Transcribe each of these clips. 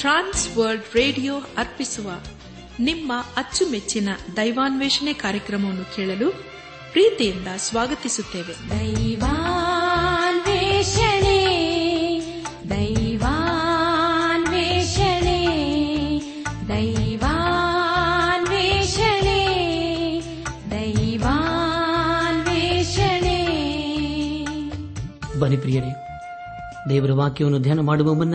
Trans World radio ಅರ್ಪಿಸುವ ನಿಮ್ಮ ಅಚ್ಚುಮೆಚ್ಚಿನ ದೈವಾನ್ವೇಷಣೆ ಕಾರ್ಯಕ್ರಮವನ್ನು ಕೇಳಲು ಪ್ರೀತಿಯಿಂದ ಸ್ವಾಗತಿಸುತ್ತೇವೆ. ದೈವಾನ್ವೇಷಣೆ ದೈವಾನ್ವೇಷಣೆ ದೈವಾನ್ವೇಷಣೆ ದೈವಾನ್ವೇಷಣೆ. ಬನ್ನಿ ಪ್ರಿಯರೇ ದೇವರ ವಾಕ್ಯವನ್ನು ಧ್ಯಾನ ಮಾಡುವ ಮುನ್ನ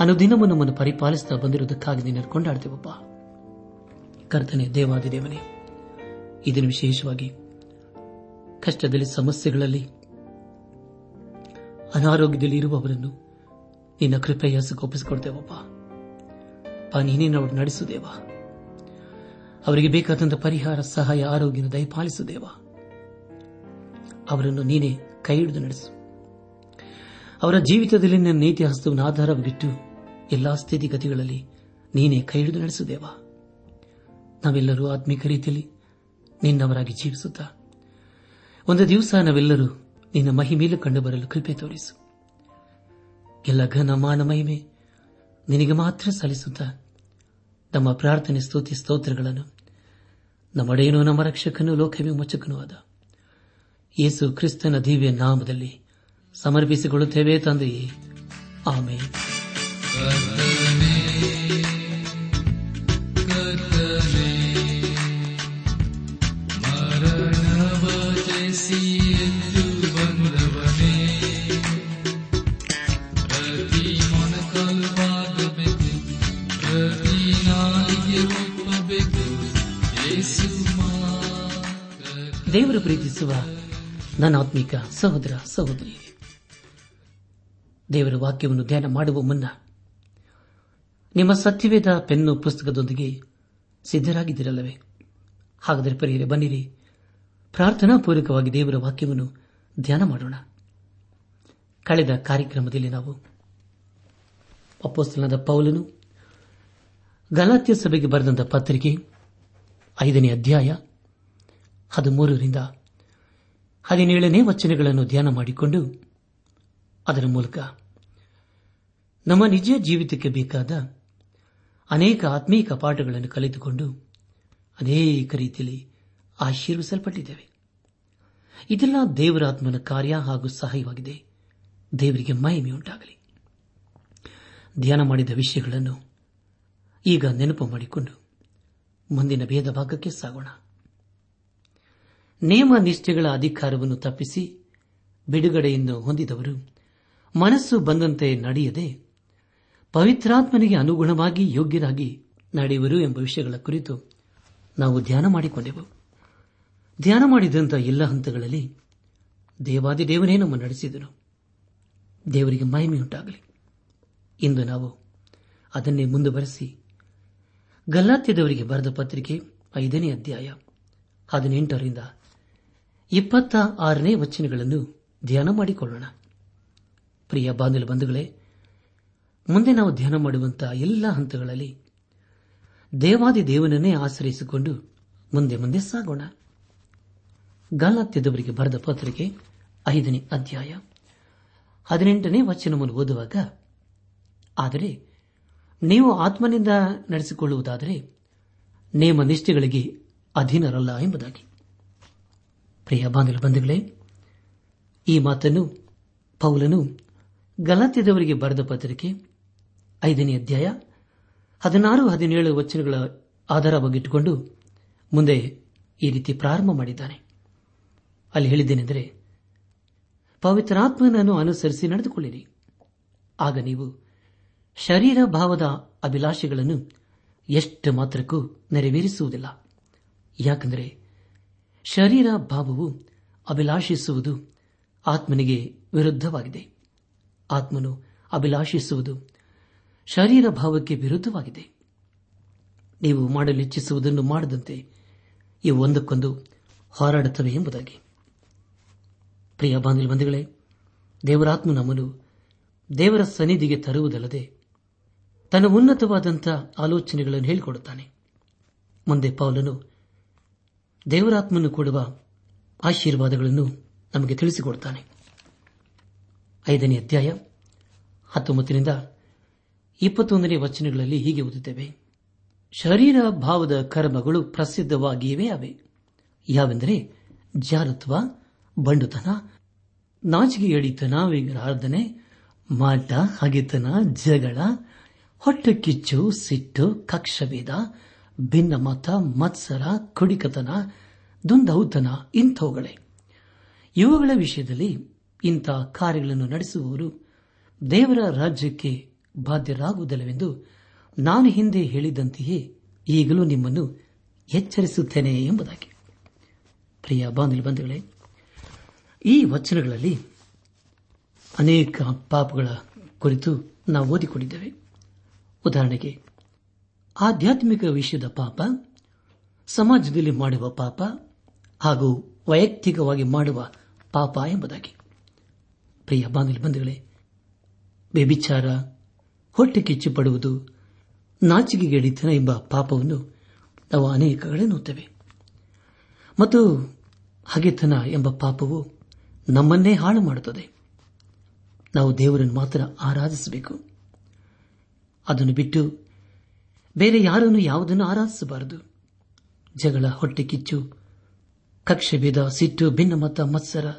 ಅನುದಿನವೂ ನಮ್ಮನ್ನು ಪರಿಪಾಲಿಸುತ್ತಾ ಬಂದಿರುವುದಕ್ಕಾಗಿ ನಿನ್ನನ್ನು ಕೊಂಡಾಡ್ತೇವಪ್ಪ ಕರ್ತನೆ, ದೇವಾದಿ ದೇವನೇ ಇದನ್ನು ವಿಶೇಷವಾಗಿ ಕಷ್ಟದಲ್ಲಿ, ಸಮಸ್ಯೆಗಳಲ್ಲಿ, ಅನಾರೋಗ್ಯದಲ್ಲಿ ಇರುವವರನ್ನು ನಿನ್ನ ಕೃಪೆಯ ಒಪ್ಪಿಸಿಕೊಡ್ತೇವಪ್ಪ ಪಾ ಅವರು ನಡೆಸುದೇವ ಅವರಿಗೆ ಬೇಕಾದಂತಹ ಪರಿಹಾರ, ಸಹಾಯ ಆರೋಗ್ಯನ ದಯಪಾಲಿಸುದೇವ ಅವರನ್ನು ನೀನೇ ಕೈ ಹಿಡಿದು ನಡೆಸು. ಅವರ ಜೀವಿತದಲ್ಲಿ ನನ್ನ ನೀತಿ ಹಸ್ತವನ್ನು, ಆಧಾರವಾಗಿಟ್ಟು ಎಲ್ಲಾ ಸ್ಥಿತಿಗತಿಗಳಲ್ಲಿ ನೀನೇ ಕೈ ಹಿಡಿದು ನಡೆಸುದೇವಾ. ನಾವೆಲ್ಲರೂ ಆತ್ಮಿಕ ರೀತಿಯಲ್ಲಿ ನಿನ್ನವರಾಗಿ ಜೀವಿಸುತ್ತಾ, ಒಂದು ದಿವಸ ನಾವೆಲ್ಲರೂ ನಿನ್ನ ಮಹಿಮೇಲೆ ಕಂಡು ಬರಲು ಕೃಪೆ ತೋರಿಸು. ಎಲ್ಲ ಘನ ಮಾನ ಮಹಿಮೆ ನಿನಗೆ ಮಾತ್ರ ಸಲ್ಲಿಸುತ್ತಾ, ನಮ್ಮ ಪ್ರಾರ್ಥನೆ, ಸ್ತುತಿ, ಸ್ತೋತ್ರಗಳನ್ನು ನಮ್ಮಡೆಯನೂ ನಮ್ಮ ರಕ್ಷಕನು, ಲೋಕವೇ ಮುಚ್ಚಕನೂ ಆದ ಯೇಸು ಕ್ರಿಸ್ತನ ದಿವ್ಯ ನಾಮದಲ್ಲಿ ಸಮರ್ಪಿಸಿಕೊಳ್ಳುತ್ತೇವೆ ತಂದೆಯೇ. ಆಮೇಲೆ ದೇವರು ಪ್ರೀತಿಸುವ ನನಾತ್ಮಿಕ ಸಹೋದರ ಸಹೋದರಿ. ದೇವರ ವಾಕ್ಯವನ್ನು ಧ್ಯಾನ ಮಾಡುವ ಮುನ್ನ ನಿಮ್ಮ ಸತ್ಯವೇದ ಪೆನ್ನು ಪುಸ್ತಕದೊಂದಿಗೆ ಸಿದ್ದರಾಗಿದ್ದಿರಲ್ಲವೇ ಹಾಗಾದರೆ ಪರಿಹರೆ ಬನ್ನಿರಿ. ಪ್ರಾರ್ಥನಾ ಪೂರ್ವಕವಾಗಿ ದೇವರ ವಾಕ್ಯವನ್ನು ಧ್ಯಾನ ಮಾಡೋಣ. ಕಳೆದ ಕಾರ್ಯಕ್ರಮದಲ್ಲಿ ನಾವು ಅಪ್ಪೋಸ್ತನಾದ ಪೌಲನು ಗಲಾತ್ಯ ಸಭೆಗೆ ಬರೆದಂತ ಪತ್ರಿಕೆ ಐದನೇ ಅಧ್ಯಾಯ ಹದಿಮೂರರಿಂದ ಹದಿನೇಳನೇ ವಚನಗಳನ್ನು ಧ್ಯಾನ ಮಾಡಿಕೊಂಡು ಅದರ ಮೂಲಕ ನಮ್ಮ ನಿಜ ಜೀವಿತಕ್ಕೆ ಬೇಕಾದ ಅನೇಕ ಆತ್ಮೀಕ ಪಾಠಗಳನ್ನು ಕಲಿತುಕೊಂಡು ಅನೇಕ ರೀತಿಯಲ್ಲಿ ಆಶೀರ್ವಿಸಲ್ಪಟ್ಟಿದ್ದೇವೆ. ಇದೆಲ್ಲ ದೇವರಾತ್ಮನ ಕಾರ್ಯ ಹಾಗೂ ಸಹಾಯವಾಗಿದೆ. ದೇವರಿಗೆ ಮಹಿಮೆಯುಂಟಾಗಲಿ ಧ್ಯಾನ ಮಾಡಿದ ವಿಷಯಗಳನ್ನು ಈಗ ನೆನಪು ಮಾಡಿಕೊಂಡು ಮುಂದಿನ ಭೇದ ಭಾಗಕ್ಕೆ ಸಾಗೋಣ. ನೇಮ ನಿಷ್ಠೆಗಳ ಅಧಿಕಾರವನ್ನು ತಪ್ಪಿಸಿ ಬಿಡುಗಡೆಯನ್ನು ಹೊಂದಿದವರು ಮನಸ್ಸು ಬಂದಂತೆ ನಡೆಯದೆ ಪವಿತ್ರಾತ್ಮನಿಗೆ ಅನುಗುಣವಾಗಿ ಯೋಗ್ಯರಾಗಿ ನಡೆಯುವರು ಎಂಬ ವಿಷಯಗಳ ಕುರಿತು ನಾವು ಧ್ಯಾನ ಮಾಡಿಕೊಂಡೆವು. ಧ್ಯಾನ ಮಾಡಿದಂಥ ಎಲ್ಲ ಹಂತಗಳಲ್ಲಿ ದೇವಾದಿ ದೇವನೇ ನಮ್ಮ ನಡೆಸಿದನು. ದೇವರಿಗೆ ಮಹಿಮೆಯುಂಟಾಗಲಿ. ಇಂದು ನಾವು ಅದನ್ನೇ ಮುಂದುವರೆಸಿ ಗಲ್ಲಾತ್ಯದವರಿಗೆ ಬರೆದ ಪತ್ರಿಕೆ ಐದನೇ ಅಧ್ಯಾಯ ಹದಿನೆಂಟರಿಂದ ಇಪ್ಪತ್ತ ಆರನೇ ವಚನಗಳನ್ನು ಧ್ಯಾನ ಮಾಡಿಕೊಳ್ಳೋಣ. ಪ್ರಿಯ ಬಾಂಧವ ಬಂಧುಗಳೇ ಮುಂದೆ ನಾವು ಧ್ಯಾನ ಮಾಡುವಂತಹ ಎಲ್ಲ ಹಂತಗಳಲ್ಲಿ ದೇವಾದಿ ದೇವನನ್ನೇ ಆಶ್ರಯಿಸಿಕೊಂಡು ಮುಂದೆ ಮುಂದೆ ಸಾಗೋಣ. ಗಾಲಾತ್ಯದವರಿಗೆ ಬರೆದ ಪತ್ರಿಕೆ ಐದನೇ ಅಧ್ಯಾಯ ಹದಿನೆಂಟನೇ ವಚನವನ್ನು ಓದುವಾಗ, ಆದರೆ ನೀವು ಆತ್ಮನಿಂದ ನಡೆಸಿಕೊಳ್ಳುವುದಾದರೆ ನೇಮ ನಿಷ್ಠೆಗಳಿಗೆ ಅಧೀನರಲ್ಲ ಎಂಬುದಾಗಿ. ಪ್ರಿಯ ಬಾಂಧವ ಬಂಧುಗಳೇ, ಈ ಮಾತನ್ನು ಪೌಲನು ಗಲಾತ್ಯದವರಿಗೆ ಬರೆದ ಪತ್ರಿಕೆ ಐದನೇ ಅಧ್ಯಾಯ ಹದಿನಾರು, ಹದಿನೇಳು ವಚನಗಳ ಆಧಾರವಾಗಿಟ್ಟುಕೊಂಡು ಮುಂದೆ ಈ ರೀತಿ ಪ್ರಾರಂಭ ಮಾಡಿದ್ದಾನೆ. ಅಲ್ಲಿ ಹೇಳಿದ್ದೇನೆಂದರೆ, ಪವಿತ್ರಾತ್ಮನನ್ನು ಅನುಸರಿಸಿ ನಡೆದುಕೊಳ್ಳಿರಿ. ಆಗ ನೀವು ಶರೀರ ಭಾವದ ಅಭಿಲಾಷೆಗಳನ್ನು ಎಷ್ಟು ಮಾತ್ರಕ್ಕೂ ನೆರವೇರಿಸುವುದಿಲ್ಲ. ಯಾಕೆಂದರೆ ಶರೀರ ಭಾವವು ಅಭಿಲಾಷಿಸುವುದು ಆತ್ಮನಿಗೆ ವಿರುದ್ಧವಾಗಿದೆ. ಆತ್ಮನು ಅಭಿಲಾಷಿಸುವುದು ಶರೀರ ಭಾವಕ್ಕೆ ವಿರುದ್ಧವಾಗಿದೆ. ನೀವು ಮಾಡಲು ಇಚ್ಛಿಸುವುದನ್ನು ಮಾಡದಂತೆ ಇವು ಒಂದಕ್ಕೊಂದು ಹೋರಾಡುತ್ತವೆ ಎಂಬುದಾಗಿ. ಪ್ರಿಯ ಬಂಧುಗಳೇ, ದೇವರಾತ್ಮ ನಮ್ಮನ್ನು ದೇವರ ಸನ್ನಿಧಿಗೆ ತರುವುದಲ್ಲದೆ ತನ್ನ ಉನ್ನತವಾದಂಥ ಆಲೋಚನೆಗಳನ್ನು ಹೇಳಿಕೊಡುತ್ತಾನೆ. ಮುಂದೆ ಪೌಲನು ದೇವರಾತ್ಮನ್ನು ಕೊಡುವ ಆಶೀರ್ವಾದಗಳನ್ನು ನಮಗೆ ತಿಳಿಸಿಕೊಡುತ್ತಾನೆ. ಐದನೇ ಅಧ್ಯಾಯ ಹತ್ತೊಂಬತ್ತರಿಂದ ಇಪ್ಪತ್ತೊಂದನೇ ವಚನಗಳಲ್ಲಿ ಹೀಗೆ ಓದುತ್ತೇವೆ. ಶರೀರ ಭಾವದ ಕರ್ಮಗಳು ಪ್ರಸಿದ್ಧವಾಗಿಯೇ ಅವೆ. ಯಾವೆಂದರೆ ಜಾರತ್ವ ಬಂಡುತನ ನಾಚಿಗೆ ಎಡಿತನ ವಿಗ್ರಹಾರ್ಧನೆ ಮಾಟ, ಹಗೆತನ, ಜಗಳ, ಹೊಟ್ಟೆ ಕಿಚ್ಚು, ಸಿಟ್ಟು, ಕಕ್ಷಭೇದ ಭಿನ್ನಮತ ಮತ್ಸರ, ಕುಡಿಕತನ, ದುಂದೌತನ ಇಂಥವುಗಳೇ. ಇವುಗಳ ವಿಷಯದಲ್ಲಿ ಇಂಥ ಕಾರ್ಯಗಳನ್ನು ನಡೆಸುವವರು ದೇವರ ರಾಜ್ಯಕ್ಕೆ ಬಾಧ್ಯರಾಗುವುದಿಲ್ಲವೆಂದು ನಾನು ಹಿಂದೆ ಹೇಳಿದಂತೆಯೇ ಈಗಲೂ ನಿಮ್ಮನ್ನು ಎಚ್ಚರಿಸುತ್ತೇನೆ ಎಂಬುದಾಗಿ. ಪ್ರಿಯ ಬಂಧುಗಳೇ, ಈ ವಚನಗಳಲ್ಲಿ ಅನೇಕ ಪಾಪಗಳ ಕುರಿತು ನಾವು ಓದಿಕೊಂಡಿದ್ದೇವೆ. ಉದಾಹರಣೆಗೆ, ಆಧ್ಯಾತ್ಮಿಕ ವಿಷಯದ ಪಾಪ, ಸಮಾಜದಲ್ಲಿ ಮಾಡುವ ಪಾಪ, ಹಾಗೂ ವೈಯಕ್ತಿಕವಾಗಿ ಮಾಡುವ ಪಾಪ ಎಂಬುದಾಗಿ. ಪ್ರಿಯ ಬಾಂಧವ್ಯ ಬಂಧುಗಳೇ, ವ್ಯಭಿಚಾರ ಹೊಟ್ಟೆ ಕಿಚ್ಚು ಪಡುವುದು ನಾಚಿಕೆಗೆಡಿತನ ಎಂಬ ಪಾಪವನ್ನು ನಾವು ಅನೇಕ ಕಡೆ ನೋಡುತ್ತೇವೆ ಮತ್ತು ಹಗೆತನ ಎಂಬ ಪಾಪವು ನಮ್ಮನ್ನೇ ಹಾಳು ಮಾಡುತ್ತದೆ. ನಾವು ದೇವರನ್ನು ಮಾತ್ರ ಆರಾಧಿಸಬೇಕು. ಅದನ್ನು ಬಿಟ್ಟು ಬೇರೆ ಯಾರನ್ನು ಯಾವುದನ್ನು ಆರಾಧಿಸಬಾರದು. ಜಗಳ, ಹೊಟ್ಟೆ ಕಿಚ್ಚು, ಕಕ್ಷೆ ಭೇದ, ಸಿಟ್ಟು ಭಿನ್ನಮತ ಮತ್ಸರ,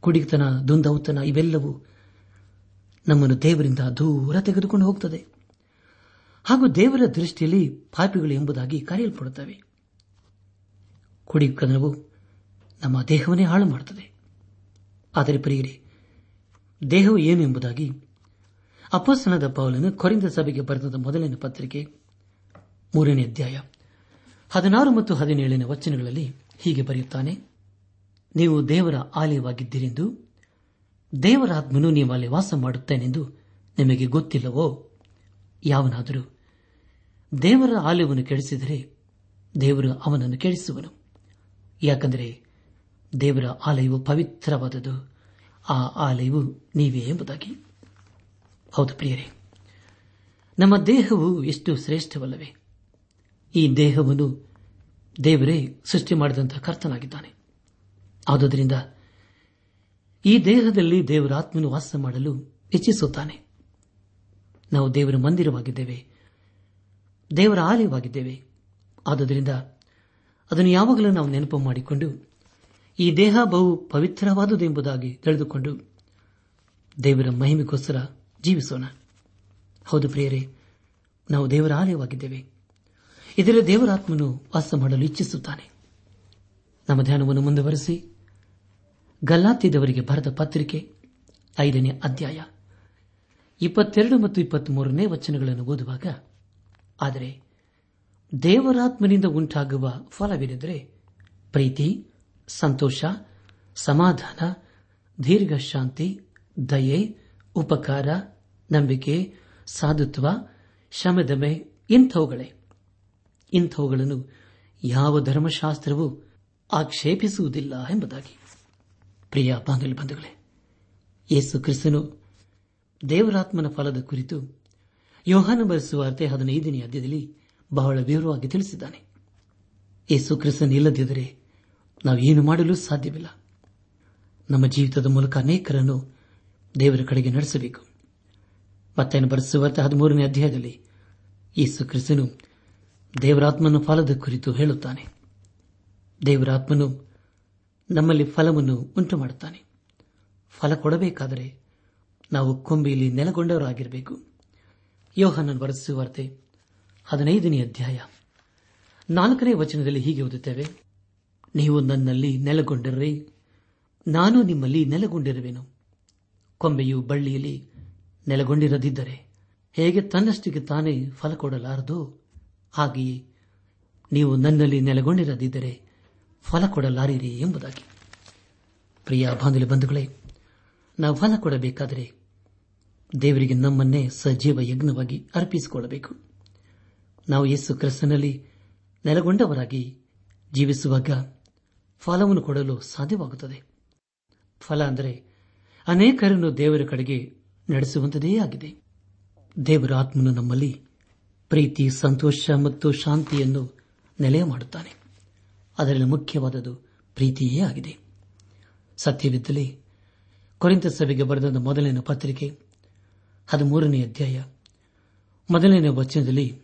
ಕುಡಿತನ, ದುಂದೌತನ ಇವೆಲ್ಲವೂ ನಮ್ಮನ್ನು ದೇವರಿಂದ ದೂರ ತೆಗೆದುಕೊಂಡು ಹೋಗುತ್ತದೆ ಹಾಗೂ ದೇವರ ದೃಷ್ಟಿಯಲ್ಲಿ ಪಾಪಿಗಳು ಎಂಬುದಾಗಿ ಕರೆಯಲ್ಪಡುತ್ತವೆ. ಕುಡಿಯುವ ನಮ್ಮ ದೇಹವನ್ನೇ ಹಾಳು ಮಾಡುತ್ತದೆ. ಆದರೆ ಪ್ರಿಯರಿ, ದೇಹವು ಏನು ಎಂಬುದಾಗಿ ಅಪಸ್ತನದ ಪೌಲನು ಕೊರಿಂದ ಸಭೆಗೆ ಬರೆದ ಮೊದಲನೇ ಪತ್ರಿಕೆ ಮೂರನೇ ಅಧ್ಯಾಯ ಹದಿನಾರು ಮತ್ತು ಹದಿನೇಳನೇ ವಚನಗಳಲ್ಲಿ ಹೀಗೆ ಬರೆಯುತ್ತಾನೆ, ನೀವು ದೇವರ ಆಲಯವಾಗಿದ್ದೀರೆಂದು ದೇವರಾತ್ಮನು ನಿಮ್ಮಲ್ಲಿ ವಾಸ ಮಾಡುತ್ತೇನೆಂದು ನಿಮಗೆ ಗೊತ್ತಿಲ್ಲವೋ? ಯಾವನಾದರೂ ದೇವರ ಆಲಯವನ್ನು ಕೆಡಿಸಿದರೆ ದೇವರು ಅವನನ್ನು ಕೆಡಿಸುವನು. ಯಾಕೆಂದರೆ ದೇವರ ಆಲಯವು ಪವಿತ್ರವಾದದು ಆ ಆಲಯವು ನೀವೇ ಎಂಬುದಾಗಿ. ಹೌದು ಪ್ರಿಯರೇ, ನಮ್ಮ ದೇಹವು ಎಷ್ಟು ಶ್ರೇಷ್ಠವಲ್ಲವೇ? ಈ ದೇಹವನ್ನು ದೇವರೇ ಸೃಷ್ಟಿ ಮಾಡಿದಂತಹ ಕರ್ತನಾಗಿದ್ದಾನೆ. ಆದುದರಿಂದ ಈ ದೇಹದಲ್ಲಿ ದೇವರ ಆತ್ಮನು ವಾಸ ಮಾಡಲು ಇಚ್ಛಿಸುತ್ತಾನೆ. ನಾವು ದೇವರ ಮಂದಿರವಾಗಿದ್ದೇವೆ. ದೇವರ ಆಲಯವಾಗಿದ್ದೇವೆ. ಆದುದರಿಂದ ಅದನ್ನು ಯಾವಾಗಲೂ ನಾವು ನೆನಪು ಮಾಡಿಕೊಂಡು ಈ ದೇಹ ಬಹು ಪವಿತ್ರವಾದುದು ಎಂಬುದಾಗಿ ತಿಳಿದುಕೊಂಡು ದೇವರ ಮಹಿಮೆಗೋಸ್ಕರ ಜೀವಿಸೋಣ. ಹೌದು ಪ್ರಿಯರೇ, ನಾವು ದೇವರ ಆಲಯವಾಗಿದ್ದೇವೆ. ಇದರ ದೇವರಾತ್ಮನು ವಾಸ ಮಾಡಲು ಇಚ್ಛಿಸುತ್ತಾನೆ. ನಮ್ಮ ಧ್ಯಾನವನ್ನು ಮುಂದುವರೆಸಿ ಗಲ್ಲಾತಿದವರಿಗೆ ಬರೆದ ಪತ್ರಿಕೆ ಐದನೇ ಅಧ್ಯಾಯ ಇಪ್ಪತ್ತೆರಡು ಮತ್ತು ಇಪ್ಪತ್ಮೂರನೇ ವಚನಗಳನ್ನು ಓದುವಾಗ, ಆದರೆ ದೇವರಾತ್ಮನಿಂದ ಉಂಟಾಗುವ ಫಲವೇನೆಂದರೆ ಪ್ರೀತಿ, ಸಂತೋಷ, ಸಮಾಧಾನ, ದೀರ್ಘಶಾಂತಿ, ದಯೆ, ಉಪಕಾರ, ನಂಬಿಕೆ, ಸಾಧುತ್ವ ಶಮದಮೆ ಇಂಥವುಗಳೇ. ಇಂಥವುಗಳನ್ನು ಯಾವ ಧರ್ಮಶಾಸ್ತ್ರವೂ ಆಕ್ಷೇಪಿಸುವುದಿಲ್ಲ ಎಂಬುದಾಗಿ. ಪ್ರಿಯ ಬಾಂಧವ್ಯ ಬಂಧುಗಳೇ, ಯೇಸು ಕ್ರಿಸ್ತನು ದೇವರಾತ್ಮನ ಫಲದ ಕುರಿತು ಯೋಹಾನ ಬರೆಸುವಾರ್ತೆ ಹದಿನೈದನೇ ಅಧ್ಯದಲ್ಲಿ ಬಹಳ ವಿವರವಾಗಿ ತಿಳಿಸಿದ್ದಾನೆ. ಯೇಸು ಕ್ರಿಸ್ತನ್ ಇಲ್ಲದಿದ್ದರೆ ನಾವು ಏನು ಮಾಡಲು ಸಾಧ್ಯವಿಲ್ಲ. ನಮ್ಮ ಜೀವಿತದ ಮೂಲಕ ಅನೇಕರನ್ನು ದೇವರ ಕಡೆಗೆ ನಡೆಸಬೇಕು. ಮತ್ತೆ ಬರೆಸುವಾರ್ತೆ ಹದಿಮೂರನೇ ಅಧ್ಯಾಯದಲ್ಲಿ ಯೇಸು ಕ್ರಿಸ್ತನು ದೇವರಾತ್ಮನ ಫಲದ ಕುರಿತು ಹೇಳುತ್ತಾನೆ. ದೇವರಾತ್ಮನು ನಮ್ಮಲ್ಲಿ ಫಲವನ್ನು ಉಂಟು ಮಾಡುತ್ತಾನೆ ಫಲ ಕೊಡಬೇಕಾದರೆ ನಾವು ಕೊಂಬೆಯಲ್ಲಿ ನೆಲೆಗೊಂಡವರಾಗಿರಬೇಕು. ಯೋಹನನ್ ಬರೆಸುವಾರ್ತೆ ಹದಿನೈದನೇ ಅಧ್ಯಾಯ. ನಾಲ್ಕನೇ ವಚನದಲ್ಲಿ ಹೀಗೆ ಓದುತ್ತೇವೆ, ನೀವು ನನ್ನಲ್ಲಿ ನೆಲೆಗೊಂಡಿರ್ರಿ ನಾನು ನಿಮ್ಮಲ್ಲಿ ನೆಲೆಗೊಂಡಿರುವೆನು. ಕೊಂಬೆಯು ಬಳ್ಳಿಯಲ್ಲಿ ನೆಲೆಗೊಂಡಿರದಿದ್ದರೆ ಹೇಗೆ ತನ್ನಷ್ಟಿಗೆ ತಾನೇ ಫಲ ಕೊಡಲಾರದು? ಹಾಗೆಯೇ ನೀವು ನನ್ನಲ್ಲಿ ನೆಲೆಗೊಂಡಿರದಿದ್ದರೆ ಫಲ ಕೊಡಲಾರಿರಿ ಎಂಬುದಾಗಿ. ಪ್ರಿಯ ಬಾಂಧವ್ಯ ಬಂಧುಗಳೇ, ನಾವು ಫಲ ಕೊಡಬೇಕಾದರೆ ದೇವರಿಗೆ ನಮ್ಮನ್ನೇ ಸಜೀವ ಯಜ್ಞವಾಗಿ ಅರ್ಪಿಸಿಕೊಳ್ಳಬೇಕು. ನಾವು ಯೇಸು ಕ್ರಿಸ್ತನಲ್ಲಿ ನೆಲೆಗೊಂಡವರಾಗಿ ಜೀವಿಸುವಾಗ ಫಲವನ್ನು ಕೊಡಲು ಸಾಧ್ಯವಾಗುತ್ತದೆ. ಫಲ ಅಂದರೆ ಅನೇಕರನ್ನು ದೇವರ ಕಡೆಗೆ ನಡೆಸುವಂತದೇ ಆಗಿದೆ. ದೇವರ ಆತ್ಮನು ನಮ್ಮಲ್ಲಿ ಪ್ರೀತಿ, ಸಂತೋಷ ಮತ್ತು ಶಾಂತಿಯನ್ನು ನೆಲೆ ಮಾಡುತ್ತಾನೆ ಅದರಲ್ಲಿ ಮುಖ್ಯವಾದದ್ದು ಪ್ರೀತಿಯೇ ಆಗಿದೆ. ಸತ್ಯವಿದ್ದಲ್ಲಿ ಕೊರಿಂತ ಸಭೆಗೆ ಬರೆದ ಮೊದಲನೇ ಪತ್ರಿಕೆ ಹದಿಮೂರನೇ ಅಧ್ಯಾಯ ಮೊದಲನೇ ವಚನದಲ್ಲಿ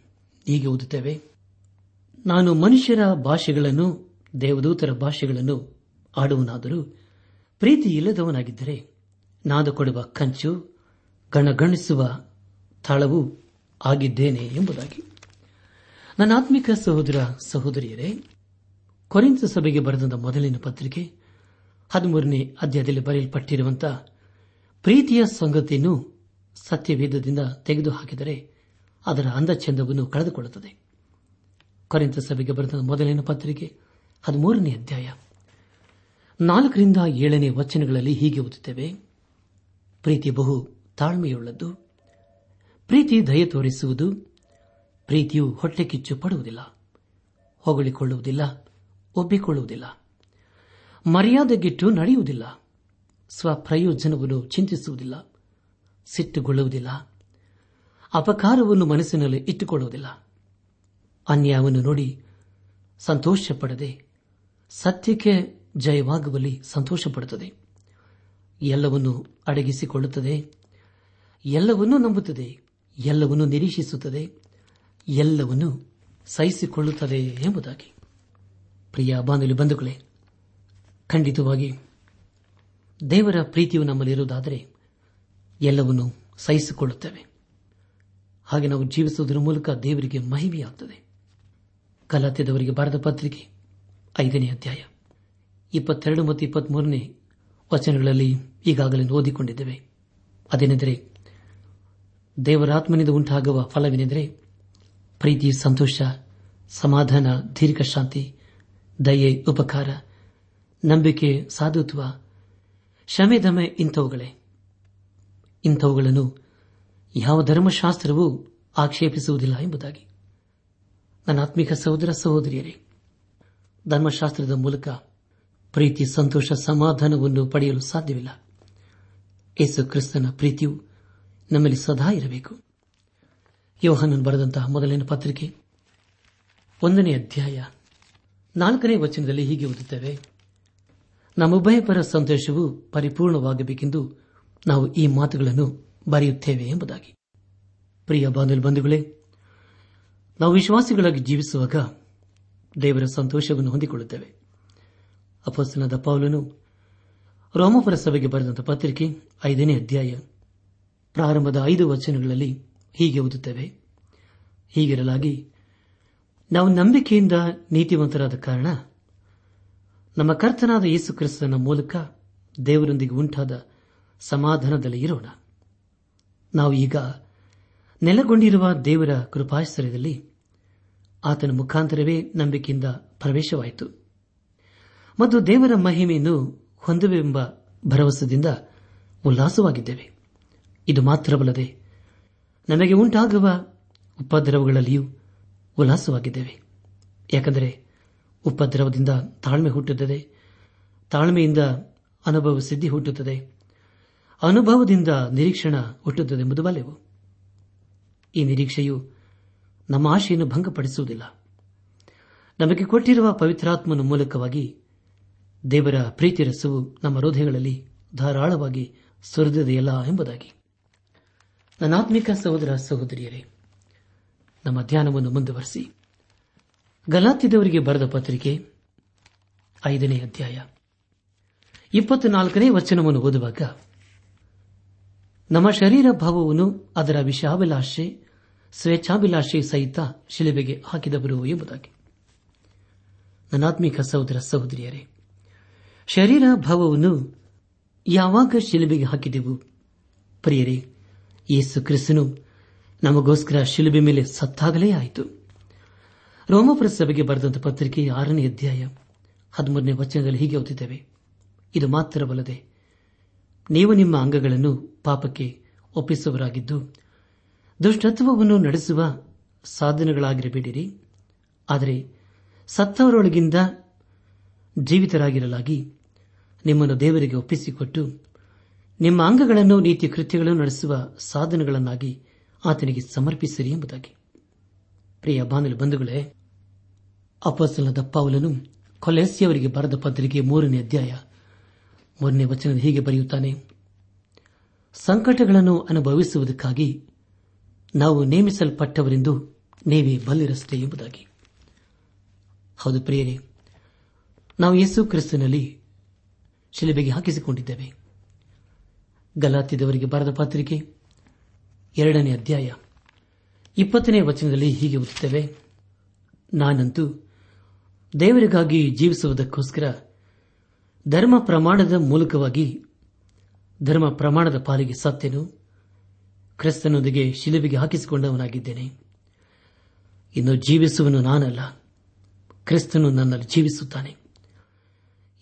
ಹೀಗೆ ಓದುತ್ತೇವೆ. ನಾನು ಮನುಷ್ಯರ ಭಾಷೆಗಳನ್ನು, ದೇವದೂತರ ಭಾಷೆಗಳನ್ನು ಆಡುವನಾದರೂ ಪ್ರೀತಿ ಇಲ್ಲದವನಾಗಿದ್ದರೆ ನಾದು ಕೊಡುವ ಕಂಚು ಗಣಗಣಿಸುವ ತಾಳವೂ ಆಗಿದ್ದೇನೆ ಎಂಬುದಾಗಿ. ನನ್ನ ಆತ್ಮಿಕ ಸಹೋದರ ಸಹೋದರಿಯರೇ ಕೊರಿಂತ ಸಭೆಗೆ ಬರೆದ ಮೊದಲಿನ ಪತ್ರಿಕೆ ಹದಿಮೂರನೇ ಅಧ್ಯಾಯದಲ್ಲಿ ಬರೆಯಲ್ಪಟ್ಟಿರುವಂತಹ ಪ್ರೀತಿಯ ಸಂಗತಿಯನ್ನು ಸತ್ಯವೇದದಿಂದ ತೆಗೆದುಹಾಕಿದರೆ ಅದರ ಅಂದಚಂದವನ್ನು ಕಳೆದುಕೊಳ್ಳುತ್ತದೆ. ಕೊರೆಂತ ಸಭೆಗೆ ಬರೆದ ಮೊದಲಿನ ಪತ್ರಿಕೆ ಹದಿಮೂರನೇ ಅಧ್ಯಾಯ. ನಾಲ್ಕರಿಂದ ಏಳನೇ ವಚನಗಳಲ್ಲಿ ಹೀಗೆ ಓದುತ್ತೇವೆ. ಪ್ರೀತಿ ಬಹು ತಾಳ್ಮೆಯುಳ್ಳದ್ದು. ಪ್ರೀತಿ ದಯ ತೋರಿಸುವುದು. ಪ್ರೀತಿಯು ಹೊಟ್ಟೆ ಕಿಚ್ಚು ಪಡುವುದಿಲ್ಲ. ಹೊಗಳಿಕೊಳ್ಳುವುದಿಲ್ಲ. ಒಬ್ಬಿಕೊಳ್ಳುವುದಿಲ್ಲ ಮರ್ಯಾದೆಗಿಟ್ಟು ನಡೆಯುವುದಿಲ್ಲ. ಸ್ವಪ್ರಯೋಜನವನ್ನು ಚಿಂತಿಸುವುದಿಲ್ಲ. ಸಿಟ್ಟುಗೊಳ್ಳುವುದಿಲ್ಲ. ಅಪಕಾರವನ್ನು ಮನಸ್ಸಿನಲ್ಲಿ ಇಟ್ಟುಕೊಳ್ಳುವುದಿಲ್ಲ. ಅನ್ಯಾಯವನ್ನು ನೋಡಿ ಸಂತೋಷಪಡದೆ ಸತ್ಯಕ್ಕೆ ಜಯವಾಗುವಲ್ಲಿ ಸಂತೋಷಪಡುತ್ತದೆ. ಎಲ್ಲವನ್ನು ಅಡಗಿಸಿಕೊಳ್ಳುತ್ತದೆ. ಎಲ್ಲವನ್ನೂ ನಂಬುತ್ತದೆ. ಎಲ್ಲವನ್ನೂ ನಿರೀಕ್ಷಿಸುತ್ತದೆ. ಎಲ್ಲವನ್ನೂ ಸಹಿಸಿಕೊಳ್ಳುತ್ತದೆ ಎಂಬುದಾಗಿ. ಪ್ರಿಯ ಬಾಂಧವ್ಯ ಬಂಧುಗಳೇ, ಖಂಡಿತವಾಗಿ ದೇವರ ಪ್ರೀತಿಯು ನಮ್ಮಲ್ಲಿರುವುದಾದರೆ ಎಲ್ಲವನ್ನು ಸಹಿಸಿಕೊಳ್ಳುತ್ತೇವೆ. ಹಾಗೆ ನಾವು ಜೀವಿಸುವುದರ ಮೂಲಕ ದೇವರಿಗೆ ಮಹಿಮೆಯಾಗುತ್ತದೆ ಕಲಾತ್ಯದವರಿಗೆ ಬರೆದ ಪತ್ರಿಕೆ ಐದನೇ ಅಧ್ಯಾಯ, ಇಪ್ಪತ್ತೆರಡು ಮತ್ತು ಇಪ್ಪತ್ಮೂರನೇ ವಚನಗಳಲ್ಲಿ ಈಗಾಗಲೇ ಓದಿಕೊಂಡಿದ್ದೇವೆ. ಅದೇನೆಂದರೆ, ದೇವರಾತ್ಮನಿಂದ ಉಂಟಾಗುವ ಫಲವೇನೆಂದರೆ, ಪ್ರೀತಿ, ಸಂತೋಷ, ಸಮಾಧಾನ ದೀರ್ಘ ಶಾಂತಿ ದಯೆ, ಉಪಕಾರ, ನಂಬಿಕೆ, ಸಾಧುತ್ವ ಶಮೆದಮೆ ಇಂಥವುಗಳೇ. ಇಂಥವುಗಳನ್ನು ಯಾವ ಧರ್ಮಶಾಸ್ತ್ರವೂ ಆಕ್ಷೇಪಿಸುವುದಿಲ್ಲ ಎಂಬುದಾಗಿ. ನನ್ನ ಆತ್ಮಿಕ ಸಹೋದರ ಸಹೋದರಿಯರೇ, ಧರ್ಮಶಾಸ್ತ್ರದ ಮೂಲಕ ಪ್ರೀತಿ, ಸಂತೋಷ, ಸಮಾಧಾನವನ್ನು ಪಡೆಯಲು ಸಾಧ್ಯವಿಲ್ಲ. ಯೇಸು ಕ್ರಿಸ್ತನ ಪ್ರೀತಿಯು ನಮ್ಮಲ್ಲಿ ಸದಾ ಇರಬೇಕು. ಯೋಹನನ್ ಬರೆದಂತಹ ಮೊದಲಿನ ಪತ್ರಿಕೆ ಒಂದನೇ ಅಧ್ಯಾಯ ನಾಲ್ಕನೇ ವಚನದಲ್ಲಿ ಹೀಗೆ ಓದುತ್ತೇವೆ. ನಮ್ಮ ಪರ ಸಂತೋಷವು ಪರಿಪೂರ್ಣವಾಗಬೇಕೆಂದು ನಾವು ಈ ಮಾತುಗಳನ್ನು ಬರೆಯುತ್ತೇವೆ ಎಂಬುದಾಗಿ. ಪ್ರಿಯ ಬಂಧುಗಳೇ, ನಾವು ವಿಶ್ವಾಸಿಗಳಾಗಿ ಜೀವಿಸುವಾಗ ದೇವರ ಸಂತೋಷವನ್ನು ಹೊಂದಿಕೊಳ್ಳುತ್ತೇವೆ. ಅಪಸ್ತನದ ಪೌಲನು ರೋಮಪುರ ಸಭೆಗೆ ಬರೆದಂತಹ ಪತ್ರಿಕೆ ಐದನೇ ಅಧ್ಯಾಯ ಪ್ರಾರಂಭದ ಐದು ವಚನಗಳಲ್ಲಿ ಹೀಗೆ ಓದುತ್ತೇವೆ. ಹೀಗಿರಲಾಗಿ ನಾವು ನಂಬಿಕೆಯಿಂದ ನೀತಿವಂತರಾದ ಕಾರಣ ನಮ್ಮ ಕರ್ತನಾದ ಯೇಸು ಕ್ರಿಸ್ತನ ಮೂಲಕ ದೇವರೊಂದಿಗೆ ಉಂಟಾದ ಸಮಾಧಾನದಲ್ಲಿ ಇರೋಣ. ನಾವು ಈಗ ನೆಲೆಗೊಂಡಿರುವ ದೇವರ ಕೃಪಾಶ್ರಯದಲ್ಲಿ ಆತನ ಮುಖಾಂತರವೇ ನಂಬಿಕೆಯಿಂದ ಪ್ರವೇಶವಾಯಿತು. ಮತ್ತು ದೇವರ ಮಹಿಮೆಯನ್ನು ಹೊಂದುವೆಂಬ ಭರವಸೆಯಿಂದ ಉಲ್ಲಾಸವಾಗಿದ್ದೇವೆ. ಇದು ಮಾತ್ರವಲ್ಲದೆ ನಮಗೆ ಉಂಟಾಗುವ ಉಪದ್ರವಗಳಲ್ಲಿಯೂ ಉಲ್ಲಾಸವಾಗಿದ್ದೇವೆ. ಯಾಕೆಂದರೆ ಉಪದ್ರವದಿಂದ ತಾಳ್ಮೆ ಹುಟ್ಟುತ್ತದೆ. ತಾಳ್ಮೆಯಿಂದ ಅನುಭವ ಸಿದ್ಧಿ ಹುಟ್ಟುತ್ತದೆ. ಅನುಭವದಿಂದ ನಿರೀಕ್ಷಣ ಹುಟ್ಟುತ್ತದೆ ಎಂಬುದು ಬಲೆವು ಈ ನಿರೀಕ್ಷೆಯು ನಮ್ಮ ಆಶೆಯನ್ನು ಭಂಗಪಡಿಸುವುದಿಲ್ಲ. ನಮಗೆ ಕೊಟ್ಟಿರುವ ಪವಿತ್ರಾತ್ಮನ ಮೂಲಕವಾಗಿ ದೇವರ ಪ್ರೀತಿ ರಸವು ನಮ್ಮ ಹೃದಯಗಳಲ್ಲಿ ಧಾರಾಳವಾಗಿ ಸುರಿದಿದೆಯಲ್ಲ ಎಂಬುದಾಗಿ. ನನ್ನಾತ್ಮಿಕ ಸಹೋದರ ಸಹೋದರಿಯರೇ ನಮ್ಮ ಧ್ಯಾನವನ್ನು ಮುಂದುವರೆಸಿ. ಗಲಾತ್ಯದವರಿಗೆ ಬರೆದ ಪತ್ರಿಕೆ ಐದನೇ ಅಧ್ಯಾಯ. ಇಪ್ಪತ್ನಾಲ್ಕನೇ ವಚನವನ್ನು ಓದುವಾಗ, ನಮ್ಮ ಶರೀರ ಭಾವವನ್ನು ಅದರ ವಿಷಾಭಿಲಾಷೆ, ಸ್ವೇಚ್ಛಾಭಿಲಾಷೆ ಸಹಿತ ಶಿಲೆಬೆಗೆ ಹಾಕಿದವರು ಎಂಬುದಾಗಿ. ನನಾತ್ಮಿಕ ಸಹೋದರ ಸಹೋದರಿಯರೇ, ಶರೀರ ಭಾವವನ್ನು ಯಾವಾಗ ಶಿಲುಬೆಗೆ ಹಾಕಿದೆವು? ಪ್ರಿಯರೇ, ಯೇಸು ಕ್ರಿಸ್ತನು ನಮಗೋಸ್ಕರ ಶಿಲುಬೆ ಮೇಲೆ ಸತ್ತಾಗಲೇ ಆಯಿತು. ರೋಮಪುರ ಸಭೆಗೆ ಬರೆದಂತ ಪತ್ರಿಕೆ ಆರನೇ ಅಧ್ಯಾಯ ಹದಿಮೂರನೇ ವಚನದಲ್ಲಿ ಹೀಗೆ ಓದಿದ್ದೇವೆ ಇದು ಮಾತ್ರವಲ್ಲದೆ, ನೀವು ನಿಮ್ಮ ಅಂಗಗಳನ್ನು ಪಾಪಕ್ಕೆ ಒಪ್ಪಿಸುವರಾಗಿದ್ದು ದುಷ್ಟತ್ವವನ್ನು ನಡೆಸುವ ಸಾಧನಗಳಾಗಿರಬೇಡಿರಿ. ಆದರೆ ಸತ್ತವರೊಳಗಿಂದ ಜೀವಿತರಾಗಿರಲಾಗಿ ನಿಮ್ಮನ್ನು ದೇವರಿಗೆ ಒಪ್ಪಿಸಿಕೊಟ್ಟು ನಿಮ್ಮ ಅಂಗಗಳನ್ನು ನೀತಿ ಕೃತ್ಯಗಳನ್ನು ನಡೆಸುವ ಸಾಧನಗಳನ್ನಾಗಿ ಆತನಿಗೆ ಸಮರ್ಪಿಸಿರಿ ಎಂಬುದಾಗಿ. ಪ್ರಿಯ ಬಾನಲು ಬಂಧುಗಳೇ ಅಪಸಲದ ಪೌಲನು ಕೊಲೆಸಿಯವರಿಗೆ ಬರೆದ ಪತ್ರಿಕೆ ಮೂರನೇ ಅಧ್ಯಾಯ ಮೂರನೇ ವಚನದ ಹೀಗೆ ಬರೆಯುತ್ತಾನೆ, ಸಂಕಟಗಳನ್ನು ಅನುಭವಿಸುವುದಕ್ಕಾಗಿ ನಾವು ನೇಮಿಸಲ್ಪಟ್ಟವರೆಂದು ನೀವೇ ಬಲ್ಲಿರಷ್ಟೇ ಎಂಬುದಾಗಿ. ಹೌದು ಪ್ರಿಯರೇ, ನಾವು ಯೇಸು ಕ್ರಿಸ್ತನಲ್ಲಿ ಶಿಲೆಬೆಗೆ ಹಾಕಿಸಿಕೊಂಡಿದ್ದೇವೆ. ಗಲಾತಿದವರಿಗೆ ಬರೆದ ಪತ್ರಿಕೆ ಎರಡನೇ ಅಧ್ಯಾಯ. ಇಪ್ಪತ್ತನೇ ವಚನದಲ್ಲಿ ಹೀಗೆ ಓದುತ್ತೇವೆ. ನಾನಂತೂ ದೇವರಿಗಾಗಿ ಜೀವಿಸುವುದಕ್ಕೋಸ್ಕರ ಧರ್ಮ ಪ್ರಮಾಣದ ಮೂಲಕವಾಗಿ ಧರ್ಮ ಪ್ರಮಾಣದ ಪಾಲಿಗೆ ಸತ್ಯನು ಕ್ರಿಸ್ತನೊಂದಿಗೆ ಶಿಲುಬೆಗೆ ಹಾಕಿಸಿಕೊಂಡವನಾಗಿದ್ದೇನೆ. ಇನ್ನು ಜೀವಿಸುವನು ನಾನಲ್ಲ. ಕ್ರಿಸ್ತನು ನನ್ನಲ್ಲಿ ಜೀವಿಸುತ್ತಾನೆ.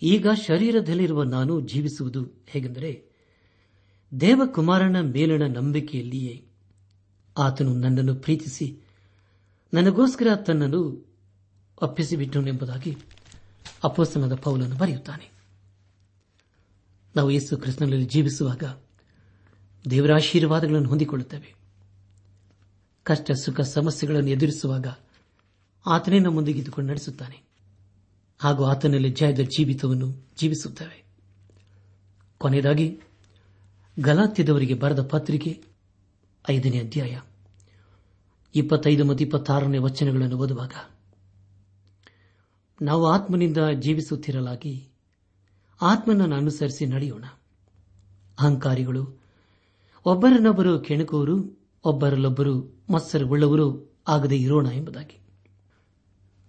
ಈಗ ಶರೀರದಲ್ಲಿರುವ ನಾನು ಜೀವಿಸುವುದು ಹೇಗೆಂದರೆ ದೇವಕುಮಾರನ ಮೇಲಣ ನಂಬಿಕೆಯಲ್ಲಿಯೇ ಆತನು ನನ್ನನ್ನು ಪ್ರೀತಿಸಿ ನನಗೋಸ್ಕರ ತನ್ನನ್ನು ಅಪ್ಪಿಸಿಬಿಟ್ಟನೆಂಬುದಾಗಿ ಅಪ್ಪಸ್ತನದ ಪೌಲನ್ನು ಬರೆಯುತ್ತಾನೆ. ನಾವು ಯೇಸು ಕೃಷ್ಣನಲ್ಲಿ ಜೀವಿಸುವಾಗ ದೇವರ ಆಶೀರ್ವಾದಗಳನ್ನು ಹೊಂದಿಕೊಳ್ಳುತ್ತೇವೆ. ಕಷ್ಟ, ಸುಖ, ಸಮಸ್ಯೆಗಳನ್ನು ಎದುರಿಸುವಾಗ ಆತನೇ ನಮ್ಮೊಂದಿಗೆ ಇದ್ದುಕೊಂಡು ನಡೆಸುತ್ತಾನೆ. ಹಾಗೂ ಆತನಲ್ಲಿ ಜಯದ ಜೀವಿತವನ್ನು ಜೀವಿಸುತ್ತೇವೆ. ಕೊನೆಯದಾಗಿ ಗಲಾತ್ಯದವರಿಗೆ ಬರೆದ ಪತ್ರಿಕೆ ಐದನೇ ಅಧ್ಯಾಯ, ಇಪ್ಪತ್ತೈದು ಮತ್ತು ಇಪ್ಪತ್ತಾರನೇ ವಚನಗಳನ್ನು ಓದುವಾಗ, ನಾವು ಆತ್ಮನಿಂದ ಜೀವಿಸುತ್ತಿರಲಾಗಿ ಆತ್ಮನನ್ನು ಅನುಸರಿಸಿ ನಡೆಯೋಣ. ಅಹಂಕಾರಿಗಳು, ಒಬ್ಬರನ್ನೊಬ್ಬರು ಕೆಣಕುವರು, ಒಬ್ಬರಲ್ಲೊಬ್ಬರು ಮತ್ಸರವುಳ್ಳವರು ಆಗದೆ ಇರೋಣ ಎಂಬುದಾಗಿ.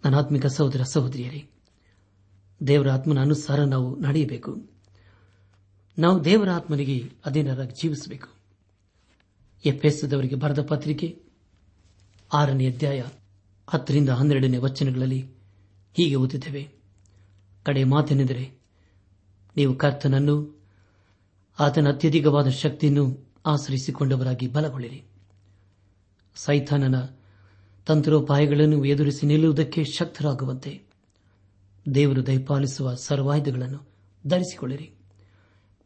ನನಾತ್ಮಿಕ ಸಹೋದರ ಸಹೋದರಿಯರೇ, ದೇವರ ಆತ್ಮನ ಅನುಸಾರ ನಾವು ನಡೆಯಬೇಕು. ನಾವು ದೇವರ ಆತ್ಮನಿಗೆ ಅಧೀನರಾಗಿ ಜೀವಿಸಬೇಕು. ಎಫ್ಎಸ್ದವರಿಗೆ ಬರೆದ ಪತ್ರಿಕೆ ಆರನೇ ಅಧ್ಯಾಯ ಹತ್ತರಿಂದ ಹನ್ನೆರಡನೇ ವಚನಗಳಲ್ಲಿ ಹೀಗೆ ಓದಿದ್ದೇವೆ ಕಡೆ ಮಾತೆನೆಂದರೆ ನೀವು ಕರ್ತನನ್ನು, ಆತನ ಅತ್ಯಧಿಕವಾದ ಶಕ್ತಿಯನ್ನು ಆಶ್ರಯಿಸಿಕೊಂಡವರಾಗಿ ಬಲಗೊಳ್ಳಿರಿ. ಸೈಥಾನನ ತಂತ್ರೋಪಾಯಗಳನ್ನು ಎದುರಿಸಿ ನಿಲ್ಲುವುದಕ್ಕೆ ಶಕ್ತರಾಗುವಂತೆ ದೇವರು ದಯಪಾಲಿಸುವ ಸರ್ವಾಯುಧಗಳನ್ನು ಧರಿಸಿಕೊಳ್ಳಿರಿ.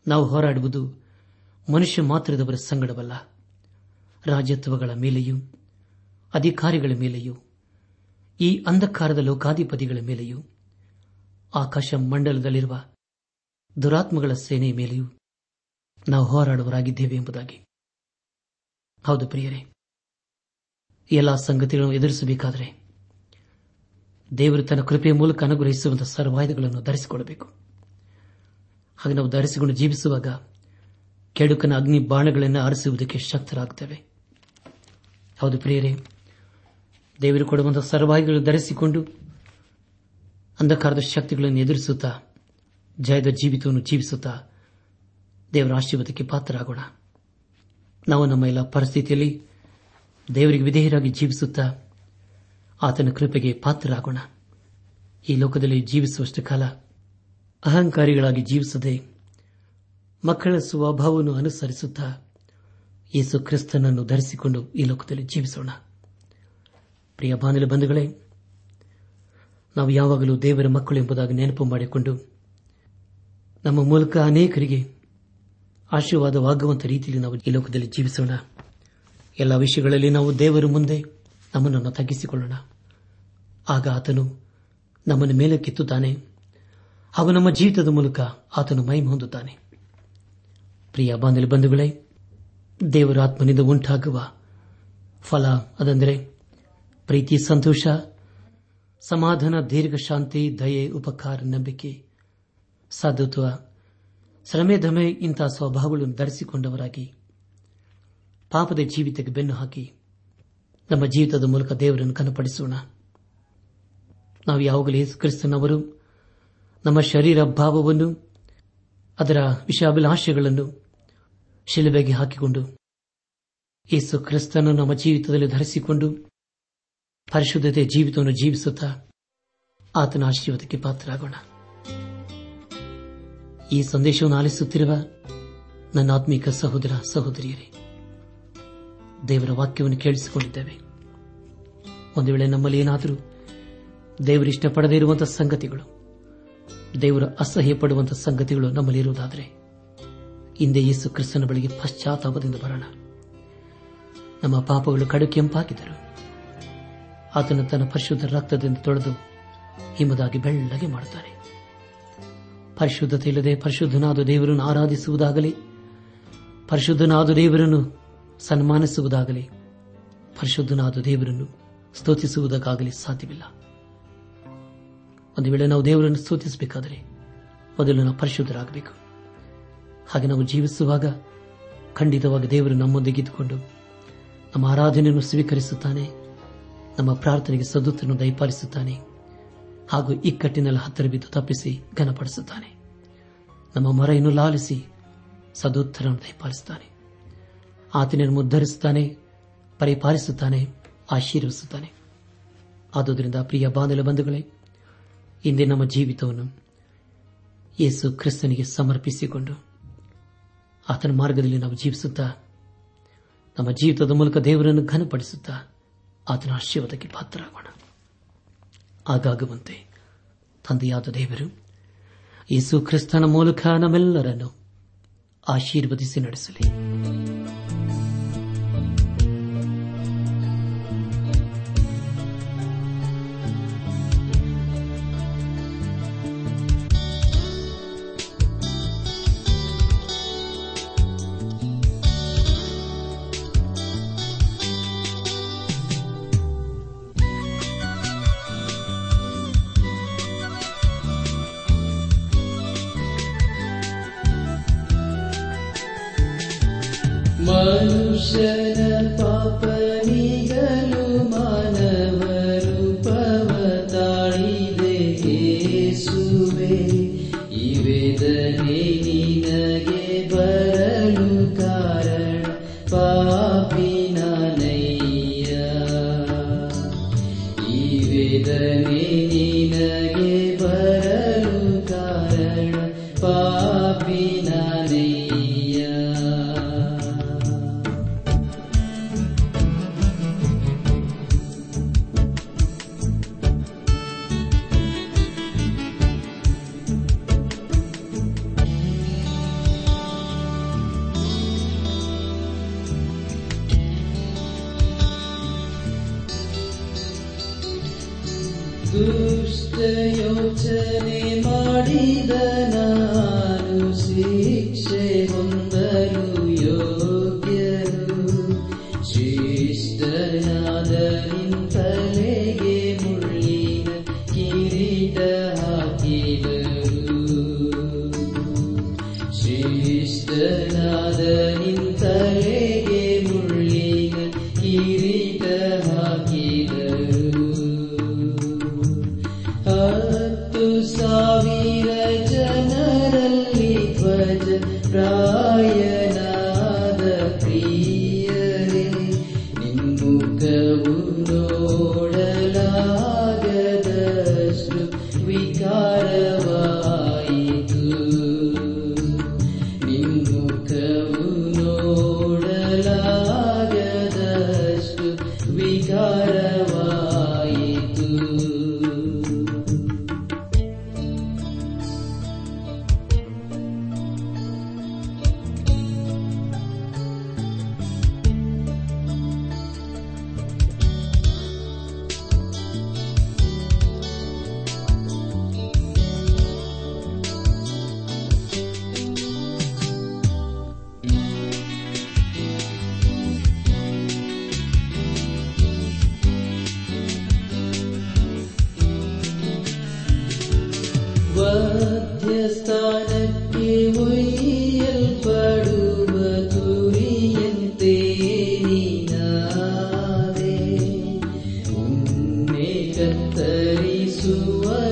ನಾವು ಹೋರಾಡುವುದು ಮನುಷ್ಯ ಮಾತ್ರದವರ ಸಂಗಡವಲ್ಲ. ರಾಜ್ಯತ್ವಗಳ ಮೇಲೆಯೂ, ಅಧಿಕಾರಿಗಳ ಮೇಲೆಯೂ, ಈ ಅಂಧಕಾರದ ಲೋಕಾಧಿಪತಿಗಳ ಮೇಲೆಯೂ, ಆಕಾಶ ಮಂಡಲದಲ್ಲಿರುವ ದುರಾತ್ಮಗಳ ಸೇನೆಯ ಮೇಲೆಯೂ ನಾವು ಹೋರಾಡುವರಾಗಿದ್ದೇವೆ ಎಂಬುದಾಗಿ. ಹೌದು ಪ್ರಿಯರೇ, ಎಲ್ಲ ಸಂಗತಿಗಳನ್ನು ಎದುರಿಸಬೇಕಾದರೆ ದೇವರು ತನ್ನ ಕೃಪೆಯ ಮೂಲಕ ಅನುಗ್ರಹಿಸುವಂತಹ ಸರ್ವಾಯುಧಗಳನ್ನು ಧರಿಸಿಕೊಳ್ಳಬೇಕು. ಹಾಗೆ ನಾವು ಧರಿಸಿಕೊಂಡು ಜೀವಿಸುವಾಗ ಕೆಡುಕನ ಅಗ್ನಿ ಬಾಣಗಳನ್ನು ಆರಿಸುವುದಕ್ಕೆ ಶಕ್ತರಾಗುತ್ತೇವೆ ಹೌದು ಪ್ರಿಯರೇ, ದೇವರು ಕೊಡುವಂತಹ ಸರ್ವಾಯುಗಳನ್ನು ಧರಿಸಿಕೊಂಡು ಅಂಧಕಾರದ ಶಕ್ತಿಗಳನ್ನು ಎದುರಿಸುತ್ತಾ, ಜಯದ ಜೀವಿತವನ್ನು ಜೀವಿಸುತ್ತಾ ದೇವರ ಆಶೀರ್ವಾದಕ್ಕೆ ಪಾತ್ರರಾಗೋಣ. ನಾವು ನಮ್ಮ ಎಲ್ಲ ಪರಿಸ್ಥಿತಿಯಲ್ಲಿ ದೇವರಿಗೆ ವಿಧೇಯರಾಗಿ ಜೀವಿಸುತ್ತಾ ಆತನ ಕೃಪೆಗೆ ಪಾತ್ರರಾಗೋಣ. ಈ ಲೋಕದಲ್ಲಿ ಜೀವಿಸುವಷ್ಟು ಕಾಲ ಅಹಂಕಾರಿಗಳಾಗಿ ಜೀವಿಸದೆ ಮಕ್ಕಳ ಸ್ವಭಾವವನ್ನು ಅನುಸರಿಸುತ್ತಾ ಯೇಸು ಕ್ರಿಸ್ತನನ್ನು ಧರಿಸಿಕೊಂಡು ಈ ಲೋಕದಲ್ಲಿ ಜೀವಿಸೋಣ. ಪ್ರಿಯ ಬಾನಲಿ ಬಂಧುಗಳೇ, ನಾವು ಯಾವಾಗಲೂ ದೇವರ ಮಕ್ಕಳು ಎಂಬುದಾಗಿ ನೆನಪು ಮಾಡಿಕೊಂಡು ನಮ್ಮ ಮೂಲಕ ಅನೇಕರಿಗೆ ಆಶೀರ್ವಾದವಾಗುವಂತಹ ರೀತಿಯಲ್ಲಿ ನಾವು ಈ ಲೋಕದಲ್ಲಿ ಜೀವಿಸೋಣ. ಎಲ್ಲ ವಿಷಯಗಳಲ್ಲಿ ನಾವು ದೇವರ ಮುಂದೆ ನಮ್ಮನ್ನು ತಗ್ಗಿಸಿಕೊಳ್ಳೋಣ. ಆಗ ಆತನು ನಮ್ಮನ್ನು ಮೇಲೆ ಕಿತ್ತುತ್ತಾನೆ. ಹಾಗೂ ನಮ್ಮ ಜೀವಿತದ ಮೂಲಕ ಆತನು ಮಹಿಮೆ ಹೊಂದುತ್ತಾನೆ. ಪ್ರಿಯ ಬಾಂಧವ ಬಂಧುಗಳೇ, ದೇವರ ಆತ್ಮನಿಂದ ಉಂಟಾಗುವ ಫಲ ಅದಂದರೆ ಪ್ರೀತಿ, ಸಂತೋಷ, ಸಮಾಧಾನ, ದೀರ್ಘ ಶಾಂತಿ, ದಯೆ, ಉಪಕಾರ, ನಂಬಿಕೆ ಸಾಧುತ್ವ ಶ್ರಮೆ ಇಂತಹ ಸ್ವಭಾವಗಳನ್ನು ಧರಿಸಿಕೊಂಡವರಾಗಿ ಪಾಪದ ಜೀವಿತಕ್ಕೆ ಬೆನ್ನು ಹಾಕಿ ನಮ್ಮ ಜೀವಿತದ ಮೂಲಕ ದೇವರನ್ನು ಕನಪಡಿಸೋಣ. ನಾವು ಯಾವಾಗಲೂ ಕ್ರಿಸ್ತನವರು ನಮ್ಮ ಶರೀರ ಭಾವವನ್ನು, ಅದರ ವಿಷಾಭಿಲಾಷೆಗಳನ್ನು ಶಿಲುಬೆಗೆ ಹಾಕಿಕೊಂಡು, ಯೇಸು ಕ್ರಿಸ್ತನು ನಮ್ಮ ಜೀವಿತದಲ್ಲಿ ಧರಿಸಿಕೊಂಡು, ಪರಿಶುದ್ಧತೆ ಜೀವಿತವನ್ನು ಜೀವಿಸುತ್ತಾ ಆತನ ಆಶೀರ್ವಾದಕ್ಕೆ ಪಾತ್ರರಾಗೋಣ. ಈ ಸಂದೇಶವನ್ನು ಆಲಿಸುತ್ತಿರುವ ನನ್ನ ಆತ್ಮೀಕ ಸಹೋದರ ಸಹೋದರಿಯರೇ, ದೇವರ ವಾಕ್ಯವನ್ನು ಕೇಳಿಸಿಕೊಂಡಿದ್ದೇವೆ. ಒಂದು ವೇಳೆ ನಮ್ಮಲ್ಲಿ ಏನಾದರೂ ದೇವರು ಇಷ್ಟಪಡದೇ ಇರುವಂತಹ ಸಂಗತಿಗಳು ದೇವರ ಅಸಹ್ಯ ಪಡುವಂತಹ ಸಂಗತಿಗಳು ನಮ್ಮಲ್ಲಿರುವುದಾದರೆ ಹಿಂದೆ ಯೇಸು ಕ್ರಿಸ್ತನ ಬಳಿಗೆ ಪಶ್ಚಾತ್ತಾಪದಿಂದ ಬರೋಣ. ನಮ್ಮ ಪಾಪಗಳು ಕಡು ಕೆಂಪಾಗಿದ್ದರು. ಆತನು ತನ್ನ ಪರಿಶುದ್ಧ ರಕ್ತದಿಂದ ತೊಳೆದು ಹಿಮದಾಗಿ ಬೆಳ್ಳಗೆ ಮಾಡುತ್ತಾನೆ. ಪರಿಶುದ್ಧತೆ ಇಲ್ಲದೆ ಪರಿಶುದ್ಧನಾದ ದೇವರನ್ನು ಆರಾಧಿಸುವುದಾಗಲಿ, ಪರಿಶುದ್ಧನಾದ ದೇವರನ್ನು ಸನ್ಮಾನಿಸುವುದಾಗಲಿ, ಪರಿಶುದ್ಧನಾದ ದೇವರನ್ನು ಸ್ತುತಿಸುವುದಕ್ಕಾಗಲಿ ಸಾಧ್ಯವಿಲ್ಲ. ಒಂದು ವೇಳೆ ನಾವು ದೇವರನ್ನು ಸ್ತುತಿಸಬೇಕಾದರೆ ಮೊದಲು ನಾವು ಪರಿಶುದ್ಧರಾಗಬೇಕು. ಹಾಗೆ ನಾವು ಜೀವಿಸುವಾಗ ಖಂಡಿತವಾಗಿ ದೇವರು ನಮ್ಮೊಂದಿಗಿದ್ದುಕೊಂಡು ನಮ್ಮ ಆರಾಧನೆಯನ್ನು ಸ್ವೀಕರಿಸುತ್ತಾನೆ, ನಮ್ಮ ಪ್ರಾರ್ಥನೆಗೆ ಸದುತ್ತನ್ನು ದಯಪಾಲಿಸುತ್ತಾನೆ, ಹಾಗೂ ಇಕ್ಕಟ್ಟಿನಲ್ಲಿ ಹತ್ತಿರ ಬಿದ್ದು ತಪ್ಪಿಸಿ ಘನಪಡಿಸುತ್ತಾನೆ. ನಮ್ಮ ಮರೆಯನ್ನು ಲಾಲಿಸಿ ಸದುತ್ತರನ್ನು ದಯಪಾಲಿಸುತ್ತಾನೆ. ಆತನನ್ನು ಮುದ್ಧರಿಸುತ್ತಾನೆ ಪರಿಪಾಲಿಸುತ್ತಾನೆ, ಆಶೀರ್ವಿಸುತ್ತಾನೆ. ಆದುದರಿಂದ ಪ್ರಿಯ ಬಾಂಧವ ಬಂಧುಗಳೇ ಇಂದೇ ನಮ್ಮ ಜೀವಿತವನ್ನು ಯೇಸು ಕ್ರಿಸ್ತನಿಗೆ ಸಮರ್ಪಿಸಿಕೊಂಡು ಆತನ ಮಾರ್ಗದಲ್ಲಿ ನಾವು ಜೀವಿಸುತ್ತಾ, ನಮ್ಮ ಜೀವಿತದ ಮೂಲಕ ದೇವರನ್ನು ಘನಪಡಿಸುತ್ತಾ ಆತನ ಆಶೀರ್ವಾದಕ್ಕೆ ಪಾತ್ರರಾಗೋಣ. ಆಗಾಗುವಂತೆ ತಂದೆಯಾದ ದೇವರು, ಯೇಸು ಕ್ರಿಸ್ತನ ಮೂಲಕ ನಮ್ಮೆಲ್ಲರನ್ನು ಆಶೀರ್ವದಿಸಿ ನಡೆಸಲಿ. Sharana Papa ದುಷ್ಟ ಯೋಚನೆ ಮಾಡಿದ ನಾನು ಶಿಕ್ಷೆ ಹೊಂದಲು ಯೋಗ್ಯರು ಉನ್ನೆ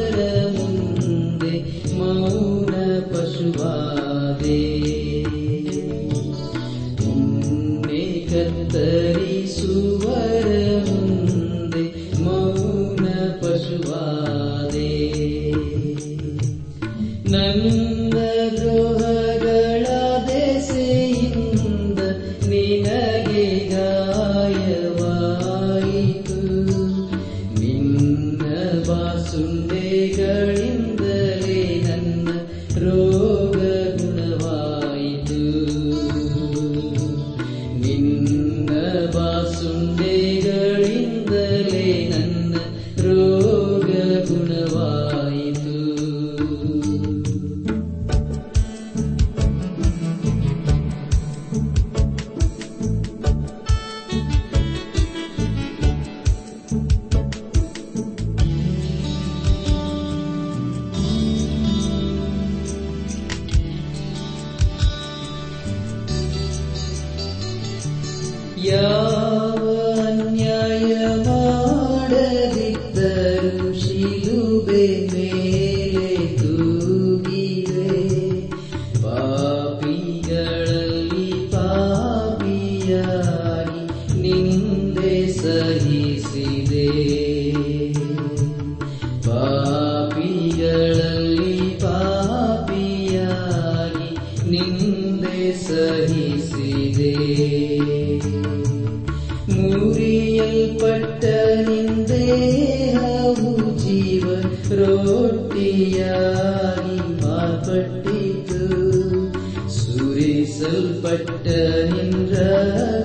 من جاء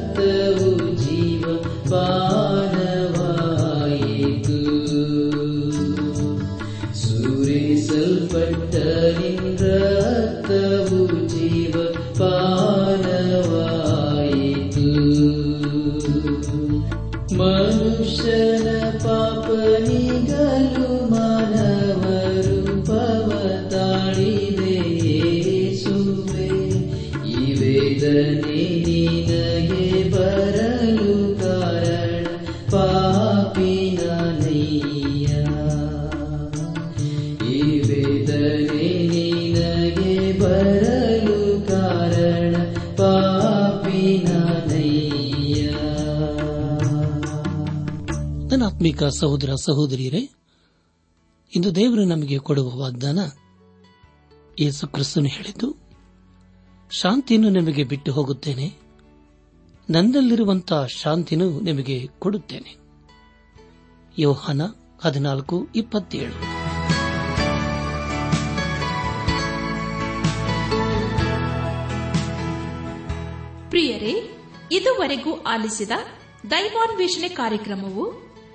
ಆತ್ಮಿಕ ಸಹೋದರ ಸಹೋದರಿಯರೇ, ಇಂದು ದೇವರು ನಮಗೆ ಕೊಡುವ ವಾಗ್ದಾನ ಯೇಸು ಕ್ರಿಸ್ತನು ಹೇಳಿದ್ದು, ಶಾಂತಿಯನ್ನು ನಿಮಗೆ ಬಿಟ್ಟು ಹೋಗುತ್ತೇನೆ, ನನ್ನಲ್ಲಿರುವಂತಹ ಶಾಂತಿನೂ ನಿಮಗೆ ಕೊಡುತ್ತೇನೆ. ಯೋಹಾನ ಹದಿನಾಲ್ಕು, ಇಪ್ಪತ್ತೇಳು. ಪ್ರಿಯರೇ, ಇದುವರೆಗೂ ಆಲಿಸಿದ ದೈವಾನ್ವೇಷಣೆ ಕಾರ್ಯಕ್ರಮವು